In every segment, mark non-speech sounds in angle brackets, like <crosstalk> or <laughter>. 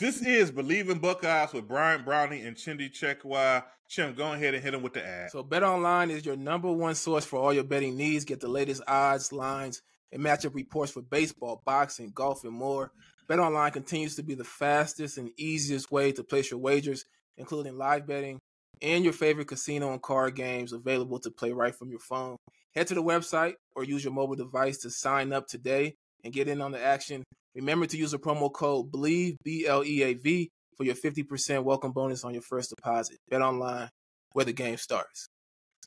This is Believe in Buckeyes with Brian Brownie and Chimdi Chekwa. Chim, go ahead and hit him with the ad. So Bet Online is your number one source for all your betting needs. Get the latest odds, lines, and matchup reports for baseball, boxing, golf, and more. Bet Online continues to be the fastest and easiest way to place your wagers, including live betting and your favorite casino and card games available to play right from your phone. Head to the website or use your mobile device to sign up today and get in on the action. Remember to use the promo code BLEAV, B L E A V, for your 50% welcome bonus on your first deposit. Bet online where the game starts.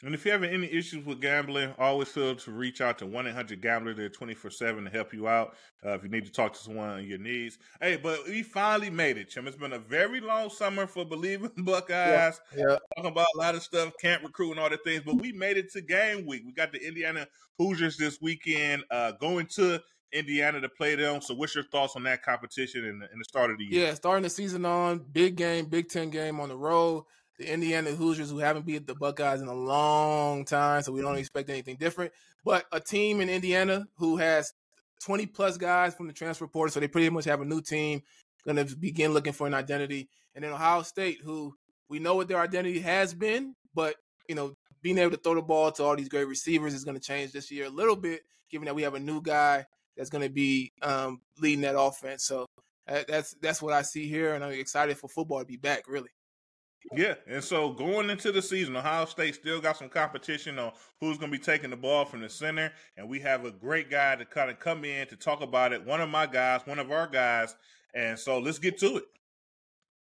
And if you're having any issues with gambling, always feel to reach out to 1 800 Gambler. They're 24 7 to help you out uh, if you need to talk to someone on your needs. Hey, but we finally made it, Chim. It's been a very long summer for Believing <laughs> Buckeyes. Yeah, yeah. Talking about a lot of stuff, camp recruit and all the things, but we made it to game week. We got the Indiana Hoosiers this weekend uh, going to Indiana to play them. So, what's your thoughts on that competition in the, the start of the year? Yeah, starting the season on big game, Big Ten game on the road. The Indiana Hoosiers, who haven't beat the Buckeyes in a long time, so we don't mm-hmm. expect anything different. But a team in Indiana who has 20 plus guys from the transfer portal, so they pretty much have a new team, going to begin looking for an identity. And then Ohio State, who we know what their identity has been, but you know, being able to throw the ball to all these great receivers is going to change this year a little bit, given that we have a new guy that's going to be um, leading that offense. So uh, that's that's what I see here, and I'm excited for football to be back. Really. Yeah, and so going into the season, Ohio State still got some competition on who's going to be taking the ball from the center, and we have a great guy to kind of come in to talk about it. One of my guys, one of our guys, and so let's get to it.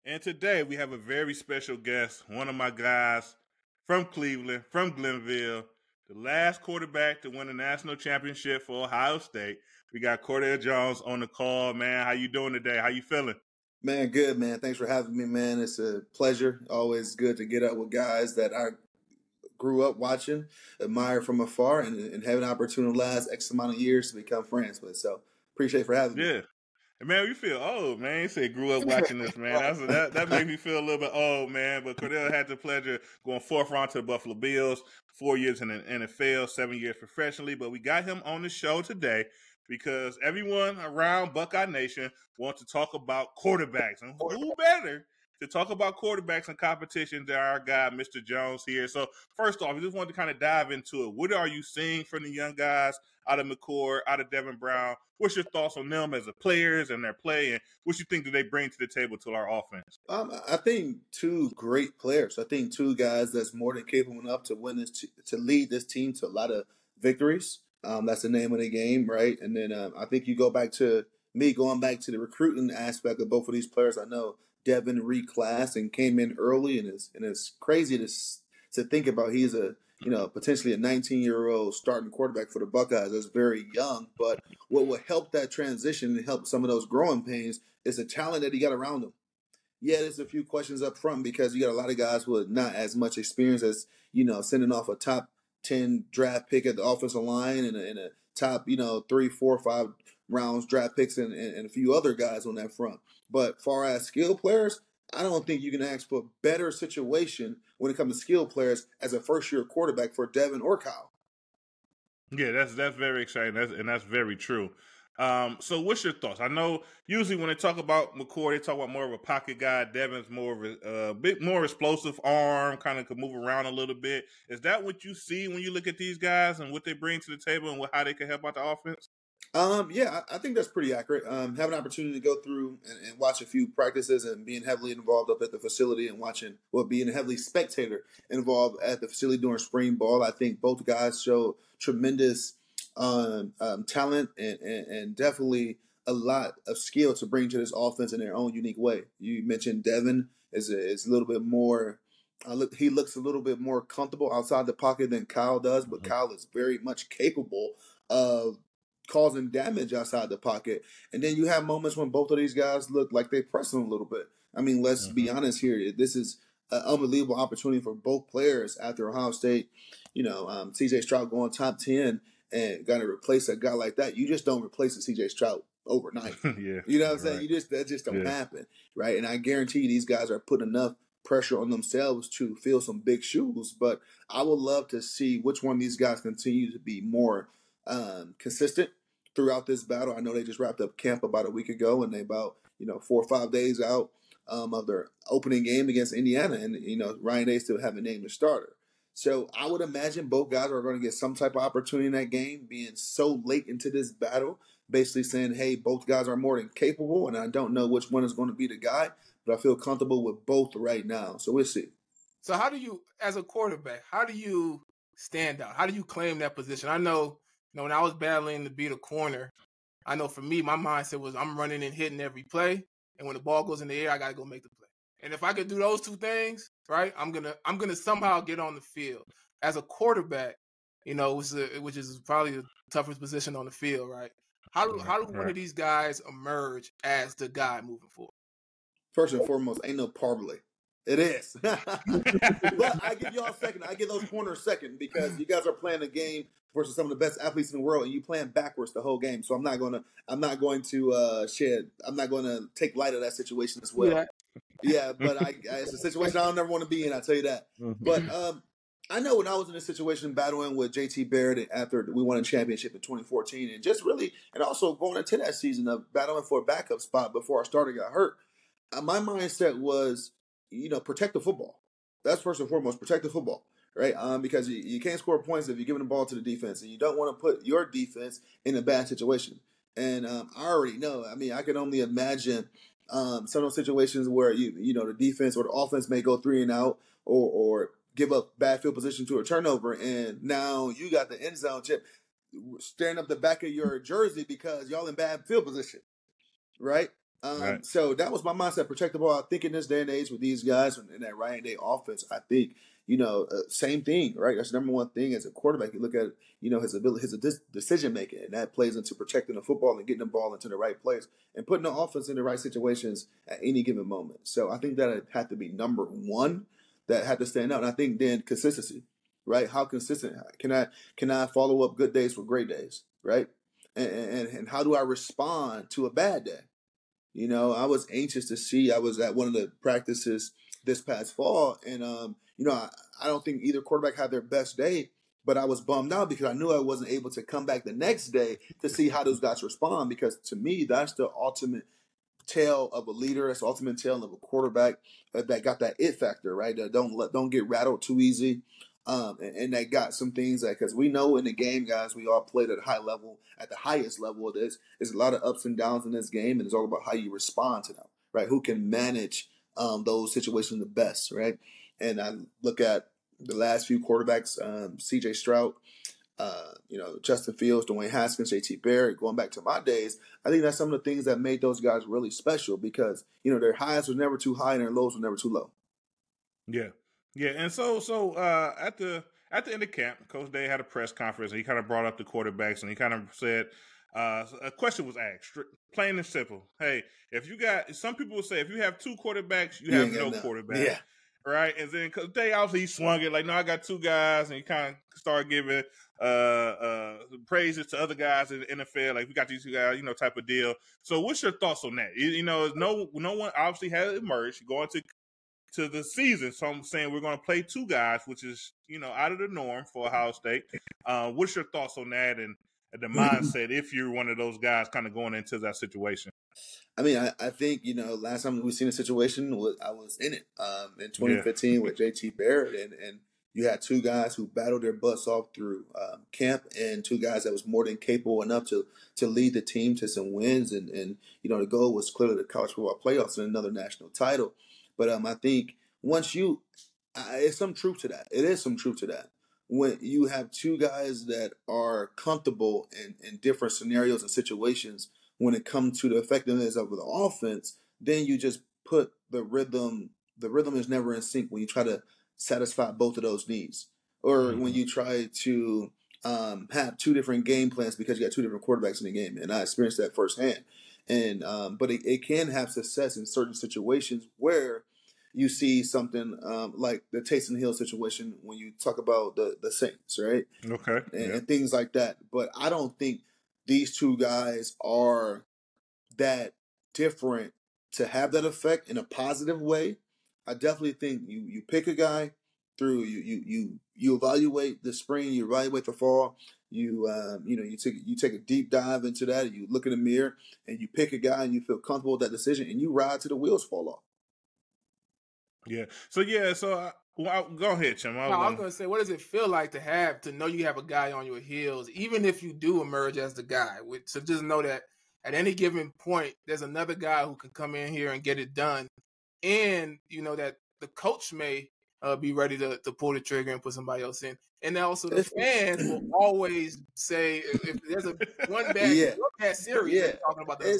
And today we have a very special guest, one of my guys from Cleveland, from Glenville, the last quarterback to win a national championship for Ohio State. We got Cardale Jones on the call, man. How you doing today? How you feeling? Man, good man. Thanks for having me, man. It's a pleasure. Always good to get up with guys that I grew up watching, admire from afar, and, and have an opportunity the last X amount of years to become friends with. So appreciate for having me. Yeah. Man, you feel old, man. You said grew up watching this, man. That's, that that made me feel a little bit old, man. But Cardale had the pleasure going fourth round to the Buffalo Bills, four years in the NFL, seven years professionally. But we got him on the show today because everyone around Buckeye Nation wants to talk about quarterbacks. And who better to talk about quarterbacks and competition than our guy, Mr. Jones, here. So, first off, we just wanted to kind of dive into it. What are you seeing from the young guys out of McCord, out of Devin Brown? What's your thoughts on them as a players and their play, and what you think do they bring to the table to our offense? Um, I think two great players. I think two guys that's more than capable enough to win this, t- to lead this team to a lot of victories. Um, that's the name of the game, right? And then um, I think you go back to me going back to the recruiting aspect of both of these players. I know Devin reclassed and came in early, and it's and it's crazy to to think about. He's a you know potentially a 19 year old starting quarterback for the Buckeyes. That's very young, but what will help that transition and help some of those growing pains is the talent that he got around him. Yeah, there's a few questions up front because you got a lot of guys with not as much experience as you know sending off a top 10 draft pick at the offensive line and a, and a top, you know, three, four, five rounds draft picks and, and, and, a few other guys on that front. But far as skill players, I don't think you can ask for a better situation when it comes to skill players as a first year quarterback for Devin or Kyle. Yeah, that's that's very exciting, that's, and that's very true. Um, so what's your thoughts? I know usually when they talk about McCord, they talk about more of a pocket guy. Devin's more of a bit more explosive arm, kind of can move around a little bit. Is that what you see when you look at these guys and what they bring to the table and what, how they can help out the offense? Um, yeah, I, I think that's pretty accurate. Um, have an opportunity to go through and, and, watch a few practices and being heavily involved up at the facility and watching, well, being a heavily spectator involved at the facility during spring ball. I think both guys show tremendous um, um, talent and, and, and, definitely a lot of skill to bring to this offense in their own unique way. You mentioned Devin is a, is a little bit more. Uh, look, he looks a little bit more comfortable outside the pocket than Kyle does, but mm-hmm. Kyle is very much capable of causing damage outside the pocket. And then you have moments when both of these guys look like they press him a little bit. I mean, let's mm-hmm. be honest here. This is an unbelievable opportunity for both players after Ohio State. You know, um, CJ Stroud going top 10 and got to replace a guy like that. You just don't replace a CJ Stroud overnight. <laughs> yeah. You know what I'm saying? You just that just don't yeah. happen. Right. And I guarantee these guys are putting enough pressure on themselves to fill some big shoes. But I would love to see which one of these guys continue to be more um, consistent throughout this battle. I know they just wrapped up camp about a week ago, and they about you know four or five days out um, of their opening game against Indiana, and you know Ryan Day still haven't named a starter. So I would imagine both guys are going to get some type of opportunity in that game, being so late into this battle, basically saying, "Hey, both guys are more than capable," and I don't know which one is going to be the guy, but I feel comfortable with both right now. So we'll see. So how do you, as a quarterback, how do you stand out? How do you claim that position? I know you know, when I was battling to beat a corner, I know for me, my mindset was I'm running and hitting every play, and when the ball goes in the air, I gotta go make the play. And if I could do those two things, right, I'm gonna I'm gonna somehow get on the field. As a quarterback, you know, which is, a, which is probably the toughest position on the field, right? How do how do one of these guys emerge as the guy moving forward? First and foremost, ain't no parlay. It is. <laughs> but I give y'all a second. I give those corners a second because you guys are playing a game versus some of the best athletes in the world, and you playing backwards the whole game. So I'm not gonna I'm not going to uh, shed I'm not going to take light of that situation as well. Yeah, yeah but I, I, it's a situation I don't never want to be in. I tell you that. Mm-hmm. But um, I know when I was in a situation battling with JT Barrett after we won a championship in 2014, and just really, and also going into that season of battling for a backup spot before our starter got hurt, uh, my mindset was, you know, protect the football. That's first and foremost, protect the football right? Um, because you, you can't score points if you're giving the ball to the defense, and you don't want to put your defense in a bad situation. And um, I already know. I mean, I can only imagine um, some of those situations where you you know the defense or the offense may go three and out, or or give up bad field position to a turnover, and now you got the end zone chip staring up the back of your jersey because y'all in bad field position, right? Um, right. So that was my mindset. Protect the ball. I think in this day and age with these guys and that Ryan Day offense, I think you know, uh, same thing, right? That's the number one thing as a quarterback. You look at, you know, his ability, his decision making, and that plays into protecting the football and getting the ball into the right place and putting the offense in the right situations at any given moment. So I think that had to be number one that had to stand out. And I think then consistency, right? How consistent can I can I follow up good days with great days, right? And, and, and how do I respond to a bad day? You know, I was anxious to see. I was at one of the practices this past fall, and um, you know, I, I don't think either quarterback had their best day, but I was bummed out because I knew I wasn't able to come back the next day to see how those guys respond. Because to me, that's the ultimate tale of a leader. That's the ultimate tale of a quarterback that got that it factor, right? That don't let don't get rattled too easy. Um, and, and, they got some things that because we know in the game, guys, we all played at a high level, at the highest level of this. There's a lot of ups and downs in this game, and it's all about how you respond to them, right? Who can manage um, those situations the best, right? And I look at the last few quarterbacks, um, C.J. Stroud, uh, you know, Justin Fields, Dwayne Haskins, J.T. Barrett. Going back to my days, I think that's some of the things that made those guys really special because you know their highs were never too high and their lows were never too low. Yeah, yeah, and so so uh, at the at the end of camp, Coach Day had a press conference and he kind of brought up the quarterbacks and he kind of said. Uh, a question was asked, plain and simple. Hey, if you got some people will say if you have two quarterbacks, you, have no quarterback. Yeah right? And then cause they obviously he swung it like, no, I got two guys, and he kind of started giving uh uh praises to other guys in the NFL, like we got these two guys, you know, type of deal. So, what's your thoughts on that? You, you know, no no one obviously has emerged going to to the season, so I'm saying we're going to play two guys, which is you know out of the norm for Ohio State. Uh, what's your thoughts on that and the mindset if you're one of those guys kind of going into that situation? I mean, I, I think you know last time we seen a situation was I was in it um, in 2015 yeah. with JT Barrett, and and you had two guys who battled their butts off through um, camp, and two guys that was more than capable enough to to lead the team to some wins, and and you know the goal was clearly the college football playoffs and another national title. But um, I think once you, I, it's some truth to that. It is some truth to that when you have two guys that are comfortable in, in different scenarios and situations when it comes to the effectiveness of the offense, then you just put the rhythm. The rhythm is never in sync when you try to satisfy both of those needs, or mm-hmm. when you try to um, have two different game plans because you got two different quarterbacks in the game, and I experienced that firsthand. And um, but it, it can have success in certain situations where you see something um, like the Taysom Hill situation when you talk about the the Saints, right? Okay, and, yeah. and things like that. But I don't think these two guys are that different to have that effect in a positive way. I definitely think you you pick a guy through you you you you evaluate the spring, you evaluate the fall, you um, you know you take you take a deep dive into that, and you look in the mirror, and you pick a guy, and you feel comfortable with that decision, and you ride to the wheels fall off. Yeah. So yeah. So uh, well, go ahead, Chim. I was, no, I was going to say, what does it feel like to have to know you have a guy on your heels, even if you do emerge as the guy? So just know that at any given point, there's another guy who can come in here and get it done, and you know that the coach may uh, be ready to, to pull the trigger and put somebody else in. And also the fans will always say if, if there's a one <laughs> bad, Yeah. one bad series, Yeah. talking about the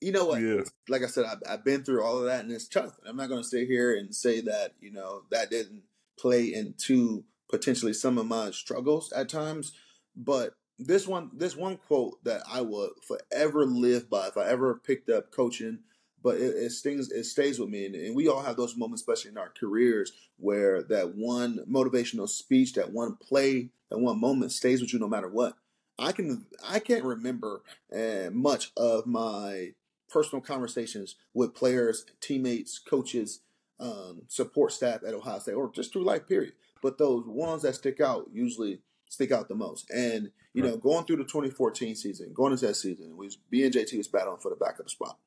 you know what? Yeah. Like I said, I've, I've been through all of that, and it's tough. I'm not going to sit here and say that you know that didn't play into potentially some of my struggles at times. But this one, this one quote that I will forever live by if I ever picked up coaching. But it, it stings, it stays with me, and, and we all have those moments, especially in our careers, where that one motivational speech, that one play, that one moment stays with you no matter what. I can I can't remember uh, much of my personal conversations with players, teammates, coaches, um, support staff at Ohio State, or just through life period. But those ones that stick out usually stick out the most. And you know, going through the 2014 season, going into that season, we was BNJT was battling for the backup spot.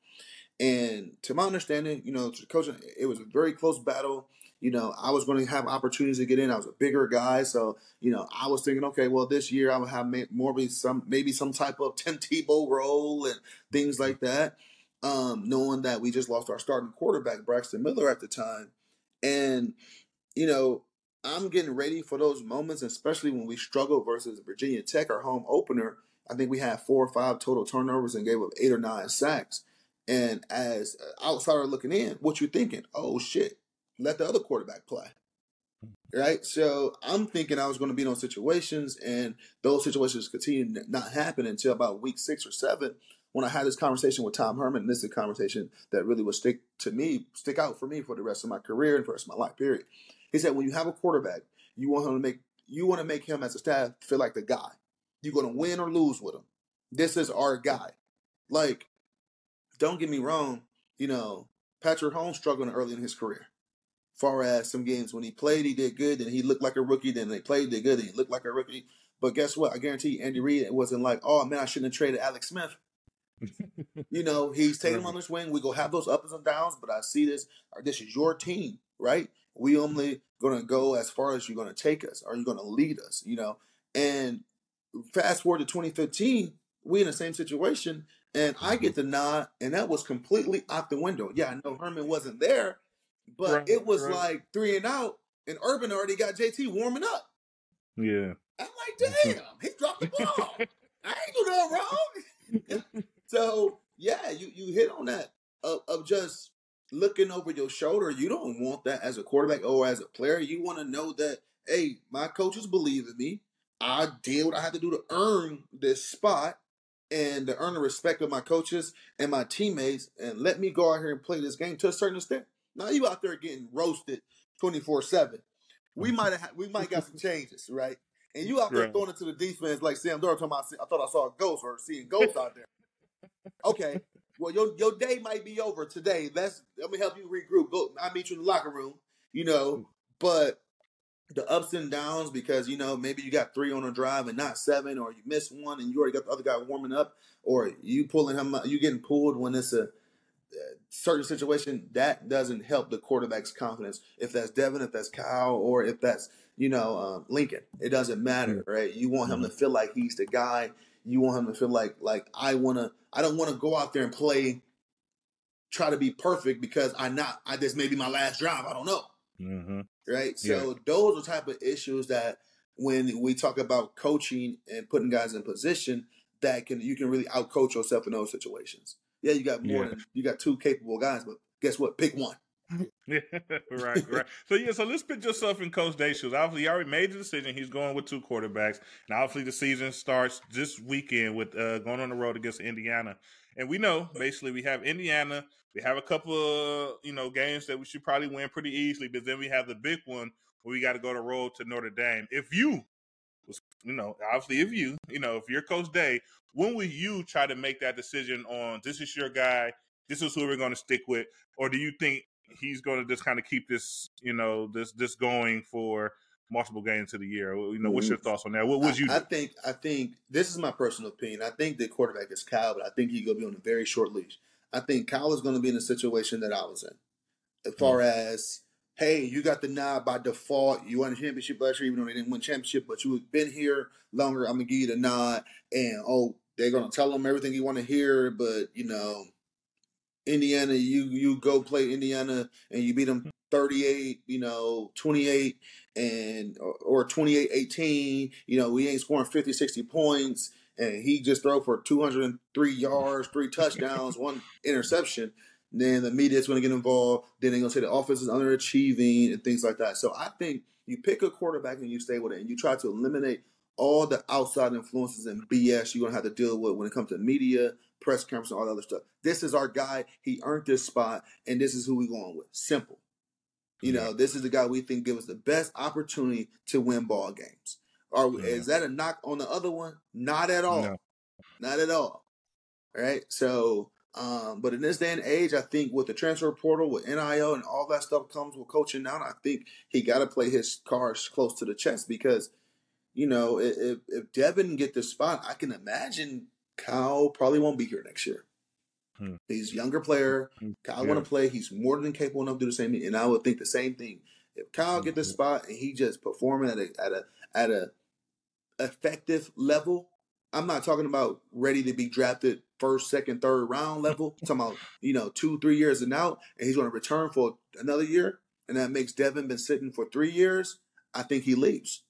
And to my understanding, you know, coaching, it was a very close battle. You know, I was going to have opportunities to get in. I was a bigger guy, so you know, I was thinking, okay, well, this year I would have more be some maybe some type of Tim Tebow role and things like that. Um, knowing that we just lost our starting quarterback Braxton Miller at the time, and you know, I'm getting ready for those moments, especially when we struggle versus Virginia Tech, our home opener. I think we had four or five total turnovers and gave up eight or nine sacks. And as an outsider looking in, what you're thinking? Oh shit, let the other quarterback play. Hmm. Right? So I'm thinking I was going to be in those situations, and those situations continue to not happen until about week six or seven when I had this conversation with Tom Herman. And this is a conversation that really would stick to me, stick out for me for the rest of my career and for the rest of my life, period. He said, when you have a quarterback, you want him to make you want to make him as a staff feel like the guy. You're gonna win or lose with him. This is our guy. Like, don't get me wrong, you know, Patrick Mahomes struggled early in his career. Far as some games when he played, he did good, and he looked like a rookie. Then they played, did good, and he looked like a rookie. But guess what? I guarantee you, Andy Reid, it wasn't like, oh man, I shouldn't have traded Alex Smith. <laughs> you know, he's taking him on the swing. We go have those ups and downs, but I see this. This is your team, right? We only gonna go as far as you're gonna take us. Are you gonna lead us? You know, and fast forward to 2015, we in the same situation, and I get mm-hmm. the nod, and that was completely out the window. Yeah, I know Herman wasn't there, but Right, it was right. like three and out, and Urban already got JT warming up. Yeah. I'm like, damn, he dropped the <laughs> ball. I ain't do nothing wrong. <laughs> so yeah, you you hit on that of, of just looking over your shoulder. You don't want that as a quarterback or as a player. You want to know that hey, my coaches believe in me. I did what I had to do to earn this spot and to earn the respect of my coaches and my teammates, and let me go out here and play this game to a certain extent. Now you out there getting roasted twenty four seven. We mm-hmm. might have we might got some changes, right? And you out there Right. throwing it to the defense like Sam Darnold talking about. I thought I saw a ghost or seeing ghosts out there. Okay, well your your day might be over today. Let's let me help you regroup. Go, I'll meet you in the locker room. You know, mm. but the ups and downs because you know maybe you got three on a drive and not seven, or you miss one and you already got the other guy warming up, or you pulling him, you getting pulled when it's a certain situation that doesn't help the quarterback's confidence. If that's Devin, if that's Kyle, or if that's you know um, Lincoln, it doesn't matter, right? You want him to feel like he's the guy. You want him to feel like like I want to. I don't want to go out there and play, try to be perfect because I not. I this may be my last drive. I don't know Mm-hmm. right? So those are type of issues that when we talk about coaching and putting guys in position, that can you can really outcoach yourself in those situations. Yeah, you got more Yeah. than you got two capable guys, but guess what? Pick one. <laughs> right, right. So yeah, so let's put yourself in Coach Day shoes. Obviously, he already made the decision. He's going with two quarterbacks, and obviously the season starts this weekend with uh, going on the road against Indiana. And we know basically we have Indiana. We have a couple of you know games that we should probably win pretty easily, but then we have the big one where we got to go to road to Notre Dame. If you was, you know, obviously if you, you know, if you're Coach Day, when will you try to make that decision on this is your guy, this is who we're going to stick with, or do you think he's going to just kind of keep this, you know, this this going for multiple games of the year? You know, what's your mm-hmm. thoughts on that? What would you? I, I, think I think this is my personal opinion. I think the quarterback is Kyle, but I think he's going to be on a very short leash. I think Kyle is going to be in a situation that I was in, as far mm-hmm. as hey, you got the nod by default. You won a championship last year, even though they didn't win championship, but you have been here longer. I'm gonna give you the nod, and oh, they're gonna tell him everything you want to hear, but you know Indiana, you you go play Indiana and you beat them hmm. 38, you know, 28 and or, 28 18, you know, we ain't scoring 50 60 points and he just throw for 203 yards, three touchdowns, one interception. Then the media is going to get involved. Then they're going to say the offense is underachieving and things like that. So I think you pick a quarterback and you stay with it and you try to eliminate all the outside influences and BS you're going to have to deal with when it comes to media, press conference, and all that other stuff. This is our guy. He earned this spot, and this is who we're going with. Simple. You know, this is the guy we think gives us the best opportunity to win ball games. Or yeah. is that a knock on the other one? Not at all. No. Not at all. All right. So, um, but in this day and age, I think with the transfer portal, with NIL and all that stuff comes with coaching now, I think he got to play his cards close to the chest because, you know, if if Devin get the spot, I can imagine Kyle probably won't be here next year. Hmm. He's a younger player. Hmm. Kyle yeah. want to play. He's more than capable enough to do the same thing. And I would think the same thing. If Kyle mm-hmm. get the spot and he just performing at a at a at a effective level, I'm not talking about ready to be drafted first, second, third round <laughs> level. I'm talking about you know two, three years and out, and he's going to return for another year, and that makes Devin been sitting for three years. I think he leaves.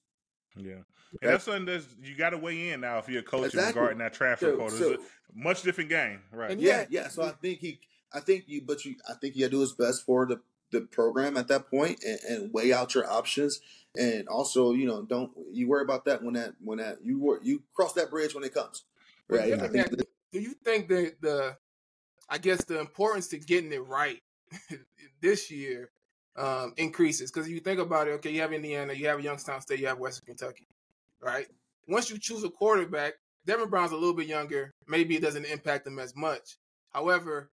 Yeah. And that's something that you got to weigh in now if you're a coach exactly. regarding that transfer so, So, it's a much different game, right? Yeah, yeah. So I think he, I think you, but you, I think you got to do his best for the the program at that point and, and, weigh out your options. And also, you know, don't you worry about that when that when that you were you cross that bridge when it comes, right? Yeah, that, do you think that the, I guess the importance to getting it right <laughs> this year um, increases because you think about it, okay, you have Indiana, you have Youngstown State, you have Western Kentucky right? Once you choose a quarterback, Devin Brown's a little bit younger. Maybe it doesn't impact him as much. However,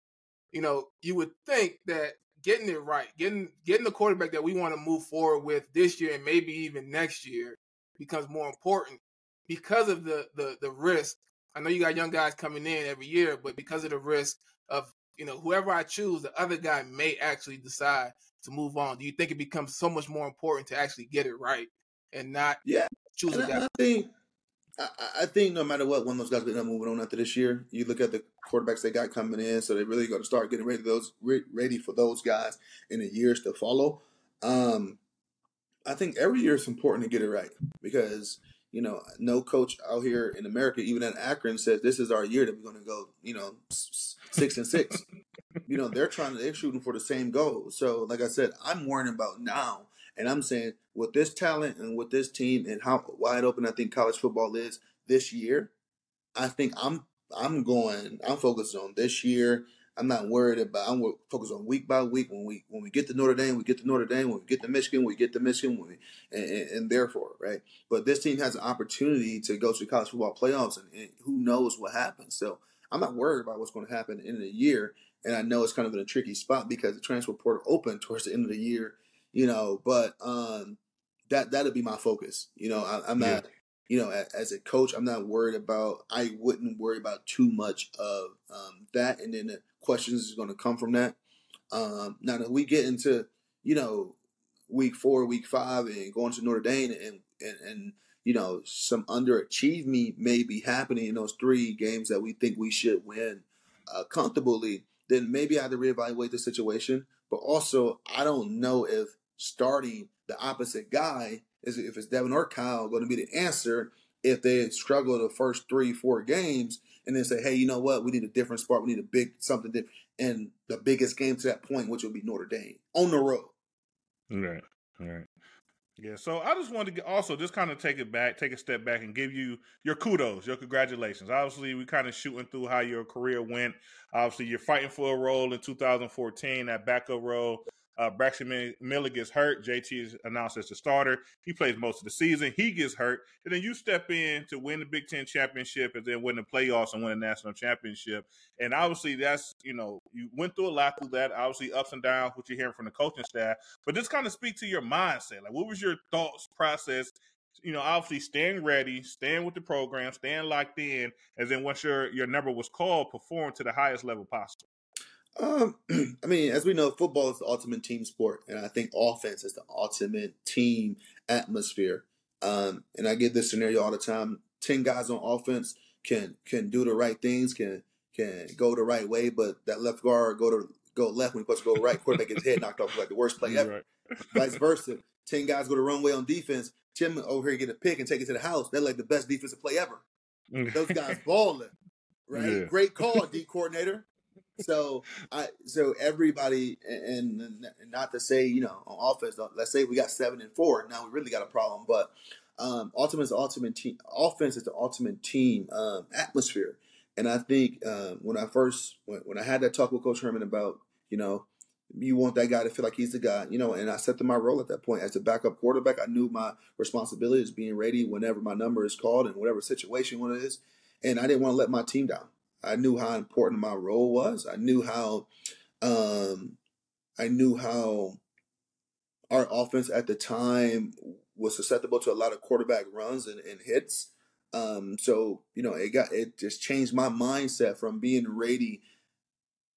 you know, you would think that getting it right, getting getting the quarterback that we want to move forward with this year and maybe even next year becomes more important because of the the the risk. I know you got young guys coming in every year, but because of the risk of you know whoever I choose, the other guy may actually decide to move on. Do you think it becomes so much more important to actually get it right and not yeah choose a guy. I think I, I, think no matter what, one of those guys going to moving on after this year. You look at the quarterbacks they got coming in, so they really got to start getting ready those ready for those guys in the years to follow. Um, I think every year it's important to get it right because you know no coach out here in America, even at Akron, says this is our year that we're going to go. You know, six and six. <laughs> you know they're trying to they're shooting for the same goal. So like I said, I'm worrying about now and I'm saying with this talent and with this team and how wide open I think college football is this year, I think I'm I'm going I'm focused on this year. I'm not worried about I'm focused on week by week. When we when we get to Notre Dame, we get to Notre Dame. When we get to Michigan, we get to Michigan. We, and, and, and, therefore, right. But this team has an opportunity to go to college football playoffs, and, and who knows what happens. So I'm not worried about what's going to happen in the year. And I know it's kind of in a tricky spot because the transfer portal opened towards the end of the year you know, but um, that that'll be my focus. You know, I, am not, you know, as, as, a coach, I'm not worried about. I wouldn't worry about too much of um, that, and then the questions is going to come from that. Um, now that we get into, you know, week four, week five, and going to Notre Dame, and and, and you know, some underachievement may be happening in those three games that we think we should win uh, comfortably. Then maybe I have to reevaluate the situation. But also, I don't know if starting the opposite guy is if it's Devin or Kyle going to be the answer if they struggle the first three, four games and then say, hey, you know what, we need a different spot, we need a big something different. in the biggest game to that point, which would be Notre Dame on the road. Right, right. Yeah, so I just wanted to also just kind of take it back, take a step back, and give you your kudos, your congratulations. Obviously, we kind of shooting through how your career went. Obviously, you're fighting for a role in 2014, that backup role. Uh, Braxton Miller gets hurt. JT is announced as the starter. He plays most of the season. He gets hurt, and then you step in to win the Big Ten championship, and then win the playoffs and win a national championship. And obviously, that's you know you went through a lot through that. Obviously, ups and downs, what you're hearing from the coaching staff. But just kind of speak to your mindset. Like, what was your thoughts process? You know, obviously staying ready, staying with the program, staying locked in, and then once your your number was called, perform to the highest level possible. Um, <clears throat> I mean, as we know, football is the ultimate team sport, and I think offense is the ultimate team atmosphere. Um, and I get this scenario all the time: ten guys on offense can can do the right things, can can go the right way, but that left guard go to go left when he's supposed to go right. Quarterback gets head knocked off like the worst play ever. Right. Vice versa, ten guys go the wrong way on defense. Tim over here get a pick and take it to the house. They're like the best defensive play ever. <laughs> Those guys balling, right? Yeah. Great call, D coordinator so I so everybody and, and, not to say you know on offense let's say we got seven and four now we really got a problem but um ultimate is the ultimate team offense is the ultimate team um, atmosphere and I think um, when I first when, when I had that talk with Coach Herman about you know you want that guy to feel like he's the guy, you know, and I accepted my role at that point as a backup quarterback. I knew my responsibility is being ready whenever my number is called and whatever situation it is. And I didn't want to let my team down. I knew how important my role was. I knew how um, I knew how our offense at the time was susceptible to a lot of quarterback runs and, and hits. Um, so you know, it got it just changed my mindset from being ready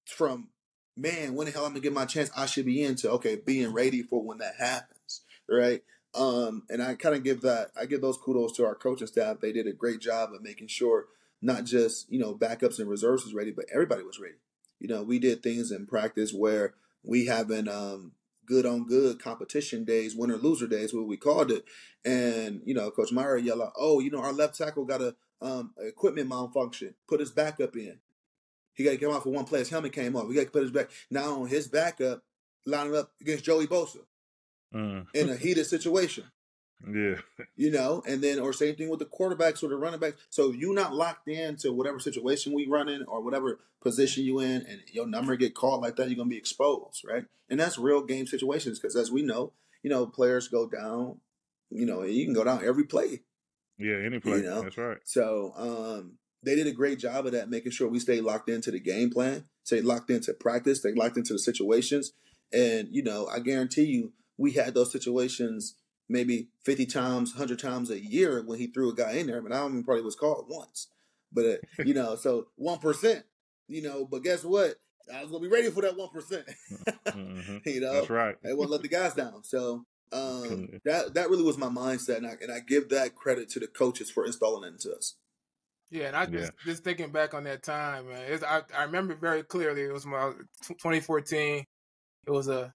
from man, when the hell I'm gonna get my chance, I should be into okay, being ready for when that happens, right? Um, and I kind of give that I give those kudos to our coaching staff. They did a great job of making sure not just, you know, backups and reserves was ready, but everybody was ready. You know, we did things in practice where we having um, good on good competition days, winner loser days, what we called it. And, you know, Coach Meyer yelled out, oh, you know, our left tackle got a um, equipment malfunction. Put his backup in. He got to come out for one play. His helmet came off. We got to put his back. Now on his backup, lining up against Joey Bosa mm. in a heated situation. Yeah. You know, and then or same thing with the quarterbacks or the running backs. So if you're not locked in to whatever situation we run in or whatever position you in and your number get called like that, you're gonna be exposed, right? And that's real game situations because as we know, you know, players go down, you know, you can go down every play. Yeah, any play. You know? That's right. So um they did a great job of that, making sure we stay locked into the game plan, stay locked into practice, stay locked into the situations. And, you know, I guarantee you, we had those situations maybe 50 times, 100 times a year when he threw a guy in there. But I don't even probably was called once. But, uh, <laughs> you know, so 1%, you know, but guess what? I was going to be ready for that 1%. mm-hmm. <laughs> You know, that's right. I won't let the guys down. So, um, that that really was my mindset, and I, and I give that credit to the coaches for installing it into us. Yeah, and I just yeah. just thinking back on that time, man. I I remember very clearly. It was my 2014. It was a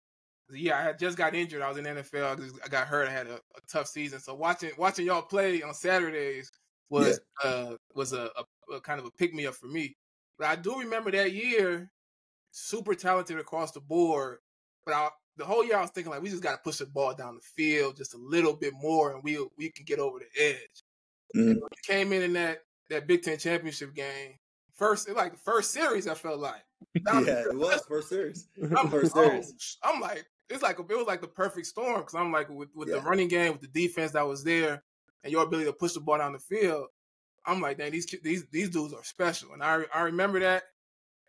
yeah, I had just got injured. I was in NFL. I, I got hurt. I had a, a, tough season. So watching watching y'all play on Saturdays was yeah. uh was a, a, a, kind of a pick me up for me. But I do remember that year, super talented across the board. But I, the whole year I was thinking like we just got to push the ball down the field just a little bit more, and we we can get over the edge. Mm-hmm. came in in that that Big Ten championship game, first like the first series, I felt like. <laughs> yeah, it was first series. I'm, <laughs> first series. I'm like, it's like it was like the perfect storm because I'm like with, with yeah. the running game, with the defense that was there, and your ability to push the ball down the field. I'm like, dang, these these these dudes are special, and I I remember that.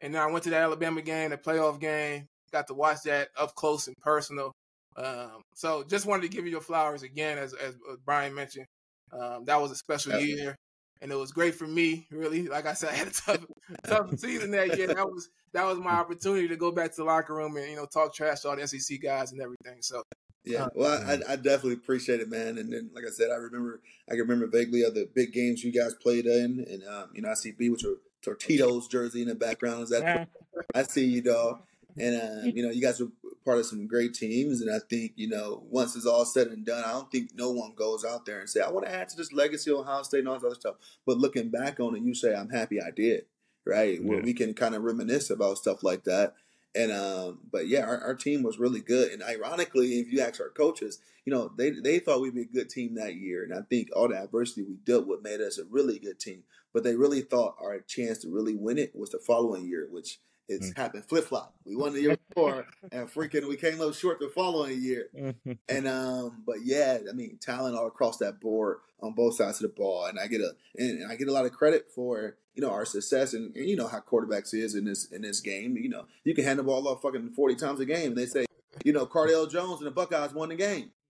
And then I went to the Alabama game, the playoff game, got to watch that up close and personal. Um, so just wanted to give you your flowers again, as as Brian mentioned. Um, that was a special year and it was great for me. Really, like I said, <laughs> I had a tough, <laughs> tough season that year. That was that was my opportunity to go back to the locker room and you know talk trash to all the SEC guys and everything. So. Yeah, uh, well, I, I definitely appreciate it, man. And then, like I said, I remember, I can remember vaguely of the big games you guys played in, and um, you know, I see B with your Tortitos jersey in the background. Is that? I see you, dog. And uh, you know, you guys were part of some great teams, and I think you know, once it's all said and done, I don't think no one goes out there and say, "I want to add to this legacy of Ohio State and all this other stuff." But looking back on it, you say, "I'm happy I did." right? Where we can kind of reminisce about stuff like that. And um, but yeah, our, our team was really good. And ironically, if you ask our coaches, you know, they they thought we'd be a good team that year. And I think all the adversity we dealt with made us a really good team. But they really thought our chance to really win it was the following year, which it's Mm. happened flip flop. We won the year before, and freaking we came up short the following year. And um, but yeah, I mean, talent all across that board on both sides of the ball, and I get a and I get a lot of credit for you know our success, and, and you know how quarterbacks is in this in this game. You know, you can hand the ball off fucking forty times a game, and they say, you know, Cardale Jones and the Buckeyes won the game. <laughs>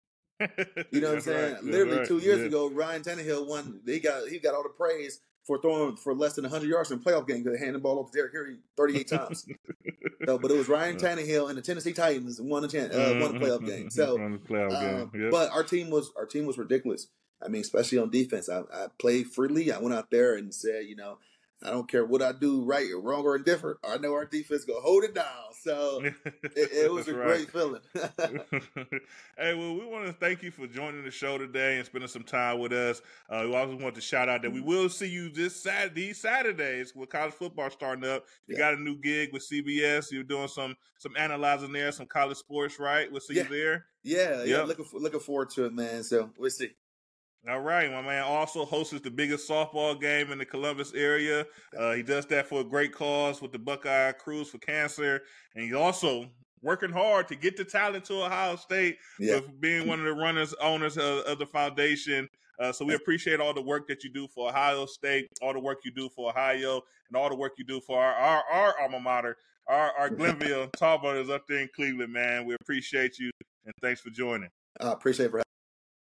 You know what I'm saying? right. Literally right. two years Yeah. ago, Ryan Tannehill won. He got he got all the praise for throwing for less than 100 yards in a playoff game because they handed the ball off to Derrick Henry 38 times. <laughs> so, but it was Ryan Tannehill and the Tennessee Titans won chan- uh, won the playoff game. So playoff um, game. Yep. But our team was our team was ridiculous. I mean, especially on defense. I, I played freely. I went out there and said, you know, I don't care what I do, right or wrong or indifferent. I know our defense gonna hold it down. So <laughs> it, it was a great feeling. <laughs> hey, well, we want to thank you for joining the show today and spending some time with us. Uh, we also want to shout out that we will see you this Saturday, these Saturdays with college football starting up. You Yeah. got a new gig with CBS. You're doing some some analyzing there, some college sports, right? We'll see Yeah. you there. yeah, yeah. Yep. Looking for, looking forward to it, man. So we'll see. All right, my man also hosts the biggest softball game in the Columbus area. Uh, he does that for a great cause with the Buckeye Cruise for Cancer, and he's also working hard to get the talent to Ohio State Yeah. with being one of the runners owners of, of the foundation. Uh, so we appreciate all the work that you do for Ohio State, all the work you do for Ohio, and all the work you do for our our, our alma mater, our, our <laughs> Glenville Tarblooders up there in Cleveland. Man, we appreciate you, and thanks for joining. I appreciate it for